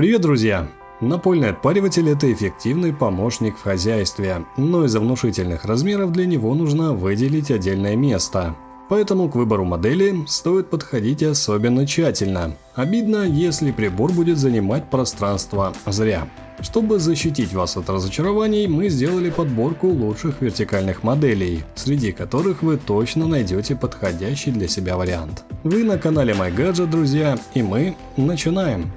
Привет, друзья! Напольный отпариватель – это эффективный помощник в хозяйстве, но из-за внушительных размеров для него нужно выделить отдельное место. Поэтому к выбору модели стоит подходить особенно тщательно. Обидно, если прибор будет занимать пространство зря. Чтобы защитить вас от разочарований, мы сделали подборку лучших вертикальных моделей, среди которых вы точно найдете подходящий для себя вариант. Вы на канале MyGadget, друзья, и мы начинаем!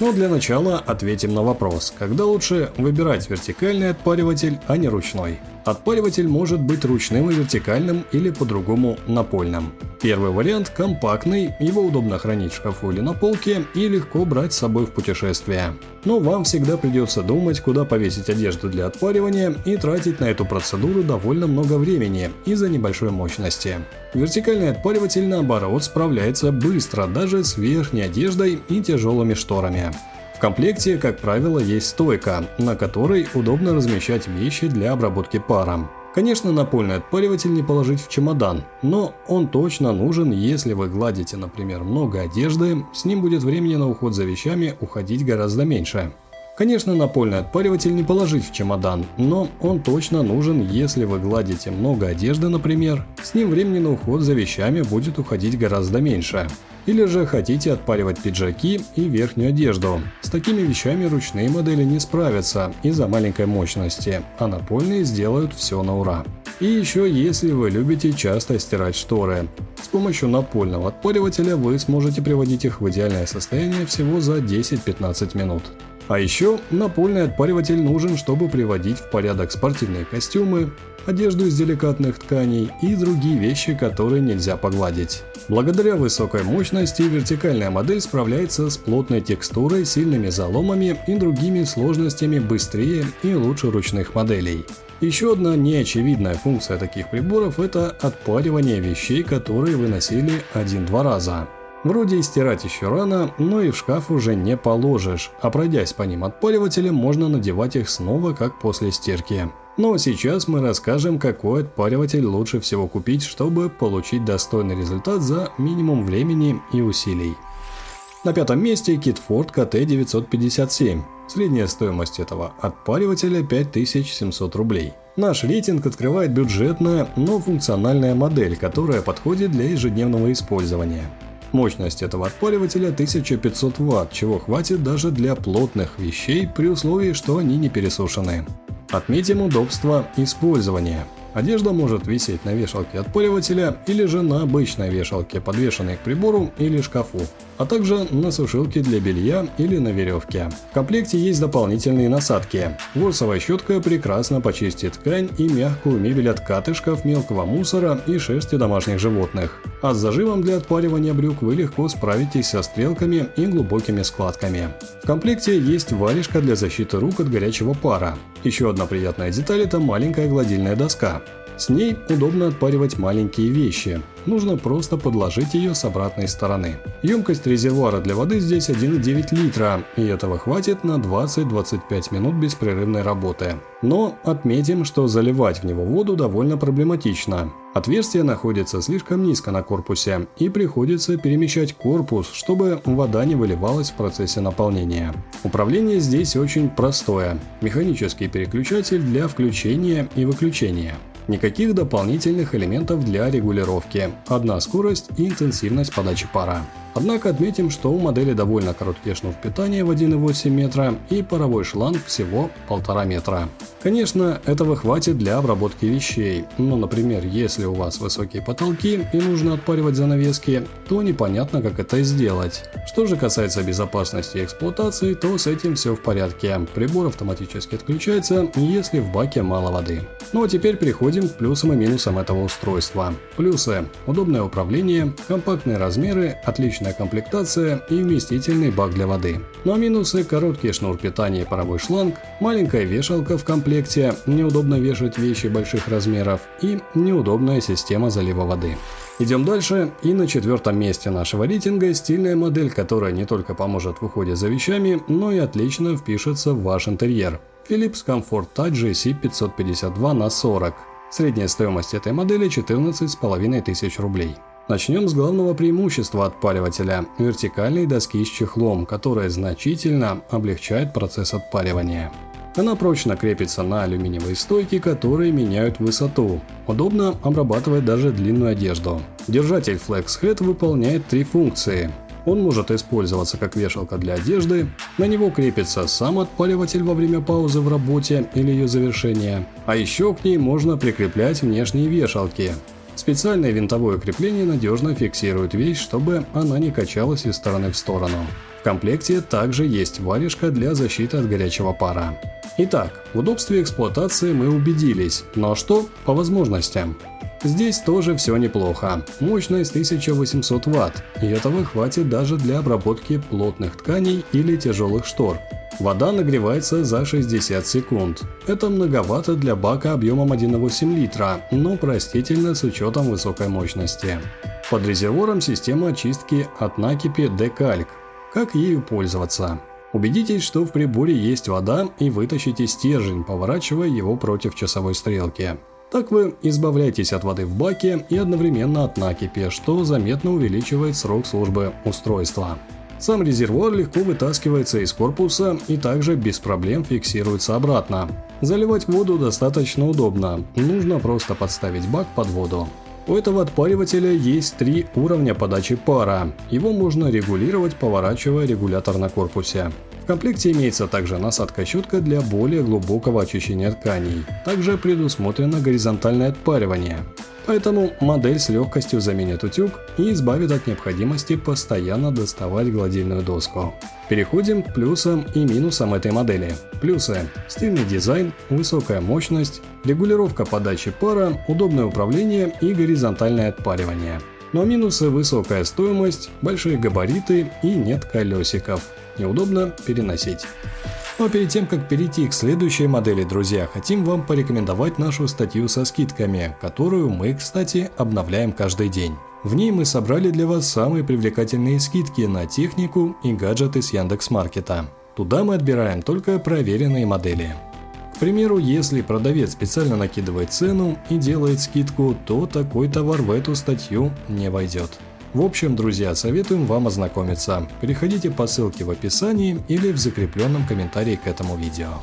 Но для начала ответим на вопрос, когда лучше выбирать вертикальный отпариватель, а не ручной. Отпариватель может быть ручным и вертикальным или по-другому напольным. Первый вариант компактный, его удобно хранить в шкафу или на полке и легко брать с собой в путешествие. Но вам всегда придется думать, куда повесить одежду для отпаривания и тратить на эту процедуру довольно много времени из-за небольшой мощности. Вертикальный отпариватель наоборот справляется быстро даже с верхней одеждой и тяжелыми шторами. Комплекте, как правило, есть стойка, на которой удобно размещать вещи для обработки паром. Конечно, напольный отпариватель не положить в чемодан, но он точно нужен, если вы гладите, например, много одежды, с ним будет времени на уход за вещами уходить гораздо меньше. Конечно, напольный отпариватель не положить в чемодан, но он точно нужен, если вы гладите много одежды, например, с ним времени на уход за вещами будет уходить гораздо меньше. Или же хотите отпаривать пиджаки и верхнюю одежду. С такими вещами ручные модели не справятся из-за маленькой мощности, а напольные сделают все на ура. И еще, если вы любите часто стирать шторы. С помощью напольного отпаривателя вы сможете приводить их в идеальное состояние всего за 10-15 минут. А еще напольный отпариватель нужен, чтобы приводить в порядок спортивные костюмы, одежду из деликатных тканей и другие вещи, которые нельзя погладить. Благодаря высокой мощности вертикальная модель справляется с плотной текстурой, сильными заломами и другими сложностями быстрее и лучше ручных моделей. Еще одна неочевидная функция таких приборов – это отпаривание вещей, которые вы носили один-два раза. Вроде и стирать еще рано, но и в шкаф уже не положишь, а пройдясь по ним отпаривателем, можно надевать их снова, как после стирки. Но сейчас мы расскажем, какой отпариватель лучше всего купить, чтобы получить достойный результат за минимум времени и усилий. На пятом месте Kitford KT957. Средняя стоимость этого отпаривателя 5700 рублей. Наш рейтинг открывает бюджетная, но функциональная модель, которая подходит для ежедневного использования. Мощность этого отпаривателя 1500 Вт, чего хватит даже для плотных вещей при условии, что они не пересушены. Отметим удобство использования. Одежда может висеть на вешалке отпыливателя или же на обычной вешалке, подвешенной к прибору или шкафу, а также на сушилке для белья или на веревке. В комплекте есть дополнительные насадки. Ворсовая щетка прекрасно почистит ткань и мягкую мебель от катышков, мелкого мусора и шерсти домашних животных. А с зажимом для отпаривания брюк вы легко справитесь со стрелками и глубокими складками. В комплекте есть варежка для защиты рук от горячего пара. Еще одна приятная деталь – это маленькая гладильная доска. С ней удобно отпаривать маленькие вещи. Нужно просто подложить ее с обратной стороны. Емкость резервуара для воды здесь 1,9 литра, и этого хватит на 20-25 минут беспрерывной работы. Но отметим, что заливать в него воду довольно проблематично. Отверстие находится слишком низко на корпусе, и приходится перемещать корпус, чтобы вода не выливалась в процессе наполнения. Управление здесь очень простое. Механический переключатель для включения и выключения. Никаких дополнительных элементов для регулировки. Одна скорость и интенсивность подачи пара. Однако отметим, что у модели довольно короткий шнур питания в 1,8 метра и паровой шланг всего 1,5 метра. Конечно, этого хватит для обработки вещей, но, например, если у вас высокие потолки и нужно отпаривать занавески, то непонятно, как это сделать. Что же касается безопасности и эксплуатации, то с этим все в порядке. Прибор автоматически отключается, если в баке мало воды. Ну а теперь переходим к плюсам и минусам этого устройства. Плюсы. Удобное управление, компактные размеры, отличная комплектация и вместительный бак для воды. А минусы – короткий шнур питания и паровой шланг, маленькая вешалка в комплекте, неудобно вешать вещи больших размеров и неудобная система залива воды. Идем дальше, и на четвертом месте нашего рейтинга стильная модель, которая не только поможет в уходе за вещами, но и отлично впишется в ваш интерьер. Philips Comfort Touch GC552 на 40. Средняя стоимость этой модели 14 с половиной тысяч рублей. Начнем с главного преимущества отпаривателя – вертикальной доски с чехлом, которая значительно облегчает процесс отпаривания. Она прочно крепится на алюминиевые стойки, которые меняют высоту. Удобно обрабатывать даже длинную одежду. Держатель Flex Head выполняет три функции. Он может использоваться как вешалка для одежды, на него крепится сам отпариватель во время паузы в работе или ее завершения, а еще к ней можно прикреплять внешние вешалки. Специальное винтовое крепление надежно фиксирует вещь, чтобы она не качалась из стороны в сторону. В комплекте также есть варежка для защиты от горячего пара. Итак, в удобстве эксплуатации мы убедились, но что по возможностям? Здесь тоже все неплохо. Мощность 1800 Вт, и этого хватит даже для обработки плотных тканей или тяжелых штор. Вода нагревается за 60 секунд. Это многовато для бака объемом 1,8 литра, но простительно с учетом высокой мощности. Под резервуаром система очистки от накипи Декальк. Как ею пользоваться? Убедитесь, что в приборе есть вода и вытащите стержень, поворачивая его против часовой стрелки. Так вы избавляетесь от воды в баке и одновременно от накипи, что заметно увеличивает срок службы устройства. Сам резервуар легко вытаскивается из корпуса и также без проблем фиксируется обратно. Заливать воду достаточно удобно, нужно просто подставить бак под воду. У этого отпаривателя есть три уровня подачи пара. Его можно регулировать, поворачивая регулятор на корпусе. В комплекте имеется также насадка-щетка для более глубокого очищения тканей. Также предусмотрено горизонтальное отпаривание. Поэтому модель с легкостью заменит утюг и избавит от необходимости постоянно доставать гладильную доску. Переходим к плюсам и минусам этой модели. Плюсы – стильный дизайн, высокая мощность, регулировка подачи пара, удобное управление и горизонтальное отпаривание. Но минусы – высокая стоимость, большие габариты и нет колесиков. Неудобно переносить. Но перед тем, как перейти к следующей модели, друзья, хотим вам порекомендовать нашу статью со скидками, которую мы, кстати, обновляем каждый день. В ней мы собрали для вас самые привлекательные скидки на технику и гаджеты с Яндекс.Маркета. Туда мы отбираем только проверенные модели. Примеру, если продавец специально накидывает цену и делает скидку, то такой товар в эту статью не войдет. В общем, друзья, советуем вам ознакомиться. Переходите по ссылке в описании или в закрепленном комментарии к этому видео.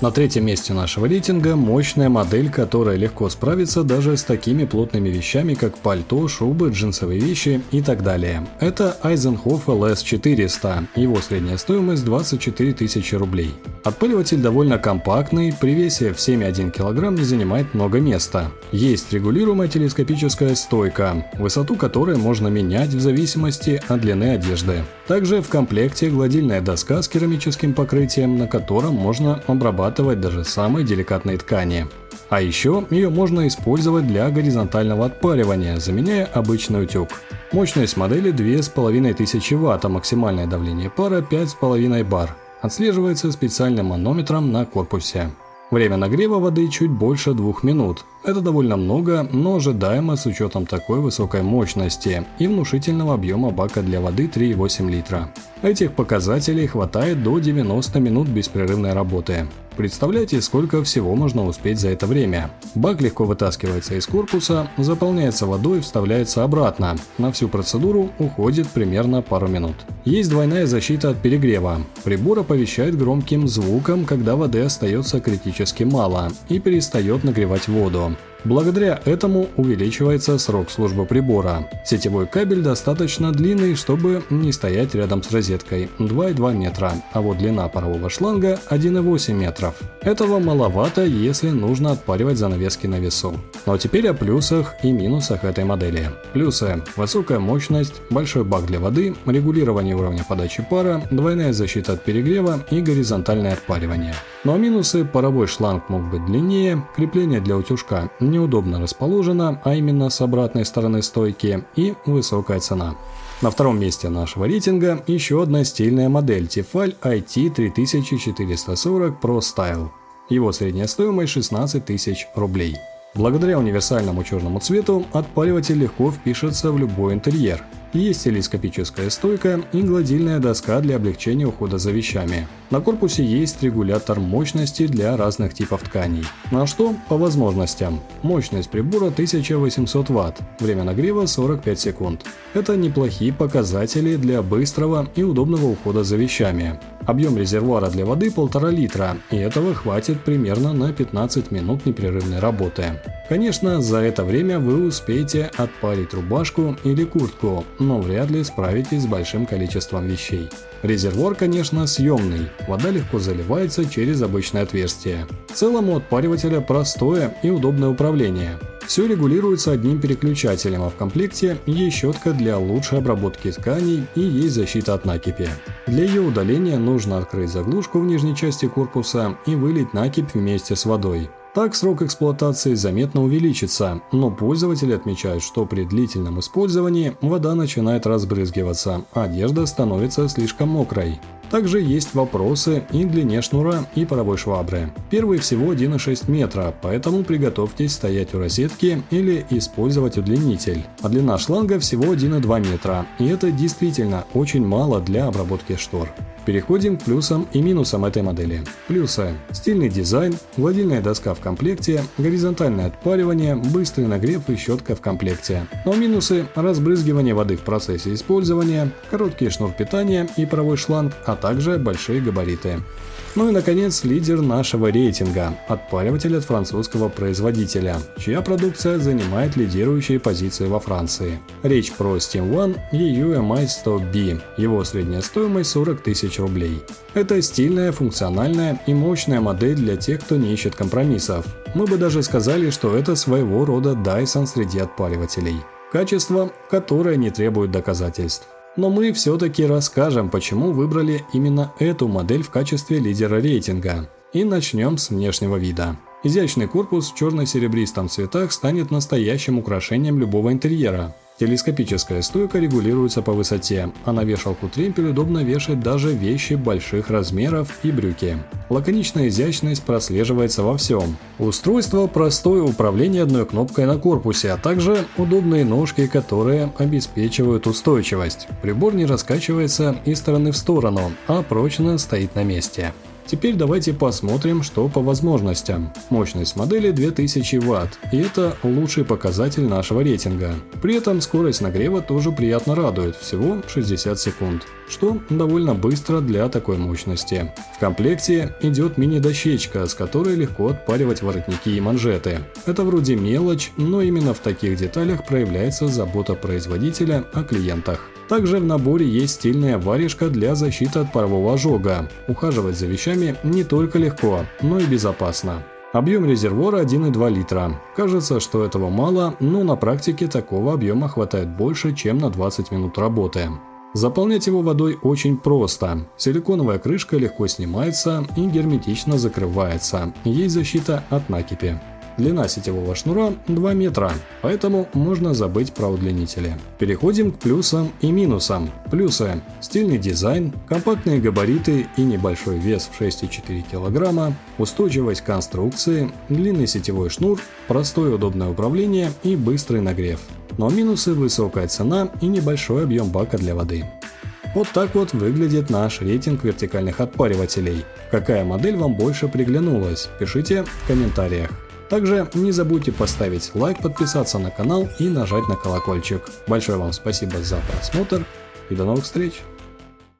На третьем месте нашего рейтинга мощная модель, которая легко справится даже с такими плотными вещами, как пальто, шубы, джинсовые вещи и так далее. Это Eisenhof LS400, его средняя стоимость 24 тысячи рублей. Отпыливатель довольно компактный, при весе в 7,1 кг не занимает много места. Есть регулируемая телескопическая стойка, высоту которой можно менять в зависимости от длины одежды. Также в комплекте гладильная доска с керамическим покрытием, на котором можно обрабатывать обрабатывать даже самые деликатные ткани. А еще ее можно использовать для горизонтального отпаривания, заменяя обычный утюг. Мощность модели 2500 Вт, а максимальное давление пара 5,5 бар. Отслеживается специальным манометром на корпусе. Время нагрева воды чуть больше двух минут. Это довольно много, но ожидаемо с учетом такой высокой мощности и внушительного объема бака для воды 3,8 литра. Этих показателей хватает до 90 минут беспрерывной работы. Представляете, сколько всего можно успеть за это время. Бак легко вытаскивается из корпуса, заполняется водой и вставляется обратно. На всю процедуру уходит примерно пару минут. Есть двойная защита от перегрева. Прибор оповещает громким звуком, когда воды остается критически мало и перестает нагревать воду. Благодаря этому увеличивается срок службы прибора. Сетевой кабель достаточно длинный, чтобы не стоять рядом с розеткой 2,2 метра, а вот длина парового шланга 1,8 метров. Этого маловато, если нужно отпаривать занавески на весу. Но теперь о плюсах и минусах этой модели. Плюсы – высокая мощность, большой бак для воды, регулирование уровня подачи пара, двойная защита от перегрева и горизонтальное отпаривание. Но минусы – паровой шланг мог быть длиннее, крепление для утюжка неудобно расположено, а именно с обратной стороны стойки, и высокая цена. На втором месте нашего рейтинга еще одна стильная модель Tefal IT 3440 Pro Style. Его средняя стоимость 16 тысяч рублей. Благодаря универсальному черному цвету отпариватель легко впишется в любой интерьер. Есть телескопическая стойка и гладильная доска для облегчения ухода за вещами. На корпусе есть регулятор мощности для разных типов тканей. На что? По возможностям. Мощность прибора 1800 Вт, время нагрева 45 секунд. Это неплохие показатели для быстрого и удобного ухода за вещами. Объем резервуара для воды 1,5 литра, и этого хватит примерно на 15 минут непрерывной работы. Конечно, за это время вы успеете отпарить рубашку или куртку, но вряд ли справитесь с большим количеством вещей. Резервуар, конечно, съемный, вода легко заливается через обычное отверстие. В целом у отпаривателя простое и удобное управление. Все регулируется одним переключателем, а в комплекте есть щетка для лучшей обработки тканей и есть защита от накипи. Для ее удаления нужно открыть заглушку в нижней части корпуса и вылить накипь вместе с водой. Так срок эксплуатации заметно увеличится, но пользователи отмечают, что при длительном использовании вода начинает разбрызгиваться, а одежда становится слишком мокрой. Также есть вопросы и длине шнура и паровой швабры. Первый всего 1,6 метра, поэтому приготовьтесь стоять у розетки или использовать удлинитель. А длина шланга всего 1,2 метра, и это действительно очень мало для обработки штор. Переходим к плюсам и минусам этой модели. Плюсы. Стильный дизайн, гладильная доска в комплекте, горизонтальное отпаривание, быстрый нагрев и щетка в комплекте. Но минусы – разбрызгивание воды в процессе использования, короткий шнур питания и паровой шланг, а также большие габариты. Ну и, наконец, лидер нашего рейтинга – отпариватель от французского производителя, чья продукция занимает лидирующие позиции во Франции. Речь про Steam One EUMI 100B, его средняя стоимость 40 тысяч рублей. Это стильная, функциональная и мощная модель для тех, кто не ищет компромиссов. Мы бы даже сказали, что это своего рода Dyson среди отпаривателей. Качество, которое не требует доказательств. Но мы все-таки расскажем, почему выбрали именно эту модель в качестве лидера рейтинга. И начнем с внешнего вида. Изящный корпус в черно-серебристом цветах станет настоящим украшением любого интерьера. Телескопическая стойка регулируется по высоте, а на вешалку тремпель удобно вешать даже вещи больших размеров и брюки. Лаконичная изящность прослеживается во всем. Устройство – простое управление одной кнопкой на корпусе, а также удобные ножки, которые обеспечивают устойчивость. Прибор не раскачивается из стороны в сторону, а прочно стоит на месте. Теперь давайте посмотрим, что по возможностям. Мощность модели 2000 Вт, и это лучший показатель нашего рейтинга. При этом скорость нагрева тоже приятно радует, всего 60 секунд, что довольно быстро для такой мощности. В комплекте идет мини-дощечка, с которой легко отпаривать воротники и манжеты. Это вроде мелочь, но именно в таких деталях проявляется забота производителя о клиентах. Также в наборе есть стильная варежка для защиты от парового ожога. Ухаживать за вещами не только легко, но и безопасно. Объем резервуара 1,2 литра. Кажется, что этого мало, но на практике такого объема хватает больше, чем на 20 минут работы. Заполнять его водой очень просто. Силиконовая крышка легко снимается и герметично закрывается. Есть защита от накипи. Длина сетевого шнура 2 метра, поэтому можно забыть про удлинители. Переходим к плюсам и минусам. Плюсы. Стильный дизайн, компактные габариты и небольшой вес в 6,4 кг, устойчивость конструкции, длинный сетевой шнур, простое удобное управление и быстрый нагрев. Но минусы – высокая цена и небольшой объем бака для воды. Вот так вот выглядит наш рейтинг вертикальных отпаривателей. Какая модель вам больше приглянулась? Пишите в комментариях. Также не забудьте поставить лайк, подписаться на канал и нажать на колокольчик. Большое вам спасибо за просмотр и до новых встреч!